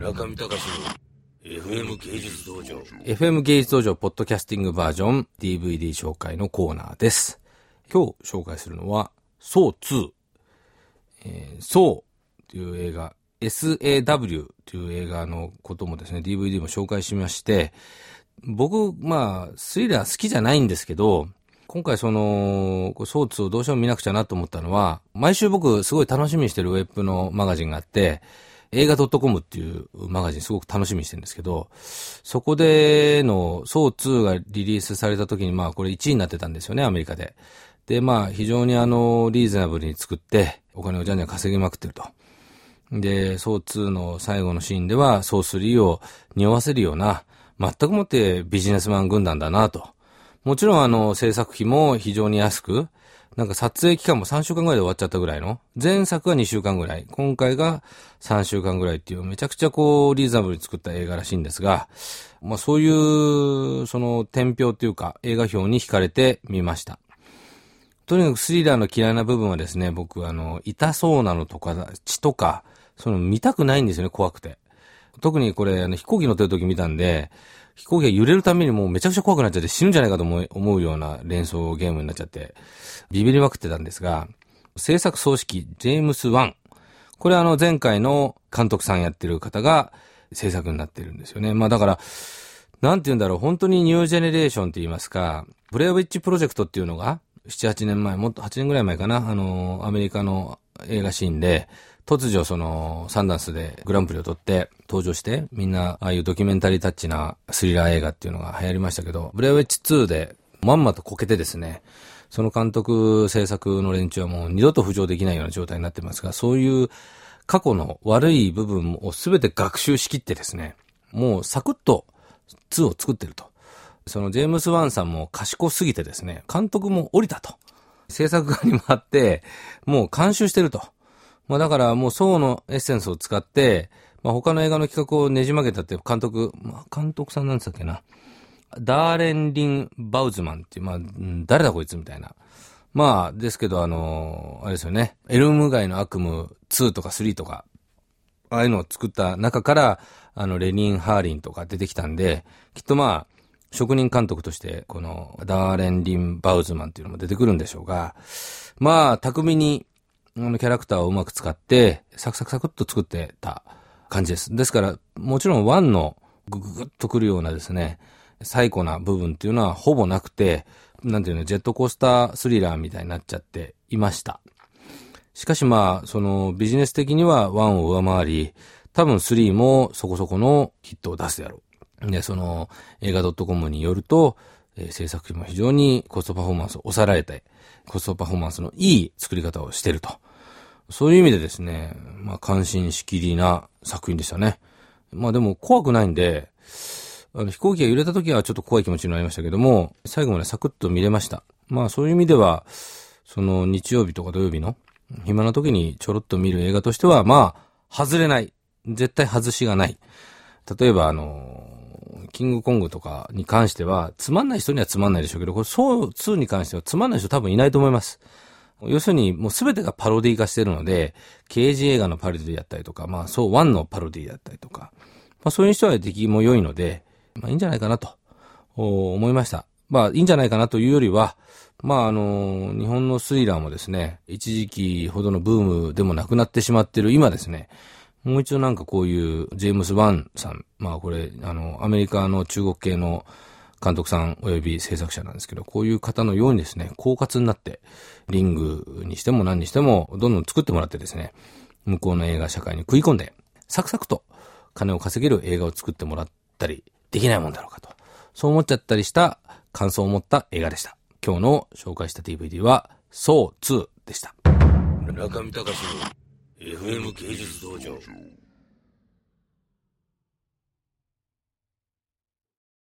村上隆の FM 芸術道場 FM 芸術道場ポッドキャスティングバージョン DVD 紹介のコーナーです。今日紹介するのは、ソー2。えー、ソーという映画、SAW という映画のこともですね、DVD も紹介しまして、僕、まあ、スリラー好きじゃないんですけど、今回その、ソーツをどうしても見なくちゃなと思ったのは、毎週僕すごい楽しみにしてるウェブのマガジンがあって、映画 .com っていうマガジンすごく楽しみにしてるんですけど、そこでの、ソー2がリリースされた時に、まあこれ1位になってたんですよね、アメリカで。で、まあ非常にあの、リーズナブルに作って、お金をじゃんじゃん稼ぎまくってると。で、ソー2の最後のシーンでは、ソー3を匂わせるような、全くもってビジネスマン軍団だなと。もちろんあの、制作費も非常に安く、なんか撮影期間も3週間ぐらいで終わっちゃったぐらいの、前作は2週間ぐらい、今回が3週間ぐらいっていう、めちゃくちゃこう、リーズナブルに作った映画らしいんですが、まあそういう、その、天評っていうか、映画表に惹かれてみました。とにかくスリラーの嫌いな部分はですね、僕あの、痛そうなのとか、血とか、その見たくないんですよね、怖くて。特にこれ、あの、飛行機乗ってる時見たんで、飛行機が揺れるためにもうめちゃくちゃ怖くなっちゃって死ぬんじゃないかと思う思うような連想ゲームになっちゃって、ビビりまくってたんですが、制作総指揮、ジェームス・ワン。これあの、前回の監督さんやってる方が制作になってるんですよね。まあだから、なんて言うんだろう、本当にニュージェネレーションって言いますか、ブレアウィッチプロジェクトっていうのが、7、8年前、もっと8年ぐらい前かな、あの、アメリカの映画シーンで、突如その、サンダンスでグランプリを取って登場して、みんな、ああいうドキュメンタリータッチなスリラー映画っていうのが流行りましたけど、ブレアウィッチ2で、まんまとこけてですね、その監督制作の連中はもう二度と浮上できないような状態になってますが、そういう過去の悪い部分を全て学習しきってですね、もうサクッと2を作ってると。そのジェームス・ワンさんも賢すぎてですね、監督も降りたと。制作側に回って、もう監修してると。まあだからもうソーのエッセンスを使って、まあ他の映画の企画をねじ曲げたって監督、まあ監督さんなんつったっけな。ダーレン・リン・バウズマンっていう、まあ、誰だこいつみたいな。まあ、ですけど、あのあれですよね。エルム街の悪夢2とか3とか、ああいうのを作った中から、あの、レニン・ハーリンとか出てきたんで、きっとまあ、職人監督として、この、ダーレン・リン・バウズマンっていうのも出てくるんでしょうが、まあ、巧みに、あの、キャラクターをうまく使って、サクサクサクっと作ってた感じです。ですから、もちろん1のグググッとくるようなですね、最古な部分っていうのはほぼなくて、なんていうの、ジェットコースタースリラーみたいになっちゃっていました。しかしまあ、そのビジネス的には1を上回り、多分3もそこそこのヒットを出すであろう。で、その映画 .com によると、えー制作費も非常にコストパフォーマンスを抑えられて、コストパフォーマンスのいい作り方をしてると。そういう意味でですね、まあ感心しきりな作品でしたね。まあでも怖くないんで、あの飛行機が揺れた時はちょっと怖い気持ちになりましたけども、最後までサクッと見れました。まあそういう意味では、その日曜日とか土曜日の暇な時にちょろっと見る映画としては、まあ、外れない。絶対外しがない。例えばあの、キングコングとかに関しては、つまんない人にはつまんないでしょうけど、これ、ソー2に関してはつまんない人多分いないと思います。要するに、もうすべてがパロディ化してるので、刑事映画のパロディだったりとか、まあ、そう、1のパロディだったりとか、まあ、そういう人は出来も良いので、まあ、いいんじゃないかなと、思いました。まあ、いいんじゃないかなというよりは、まあ、あの、日本のスリラーもですね、一時期ほどのブームでもなくなってしまってる今ですね、もう一度なんかこういうジェームス・ワンさん、まあこれ、あの、アメリカの中国系の監督さん及び制作者なんですけど、こういう方のようにですね、狡猾になって、リングにしても何にしても、どんどん作ってもらってですね、向こうの映画社会に食い込んで、サクサクと金を稼げる映画を作ってもらったり、できないもんだろうかと。そう思っちゃったりした感想を持った映画でした。今日の紹介した DVD は、ソー2でした。村上隆の FM 芸術道場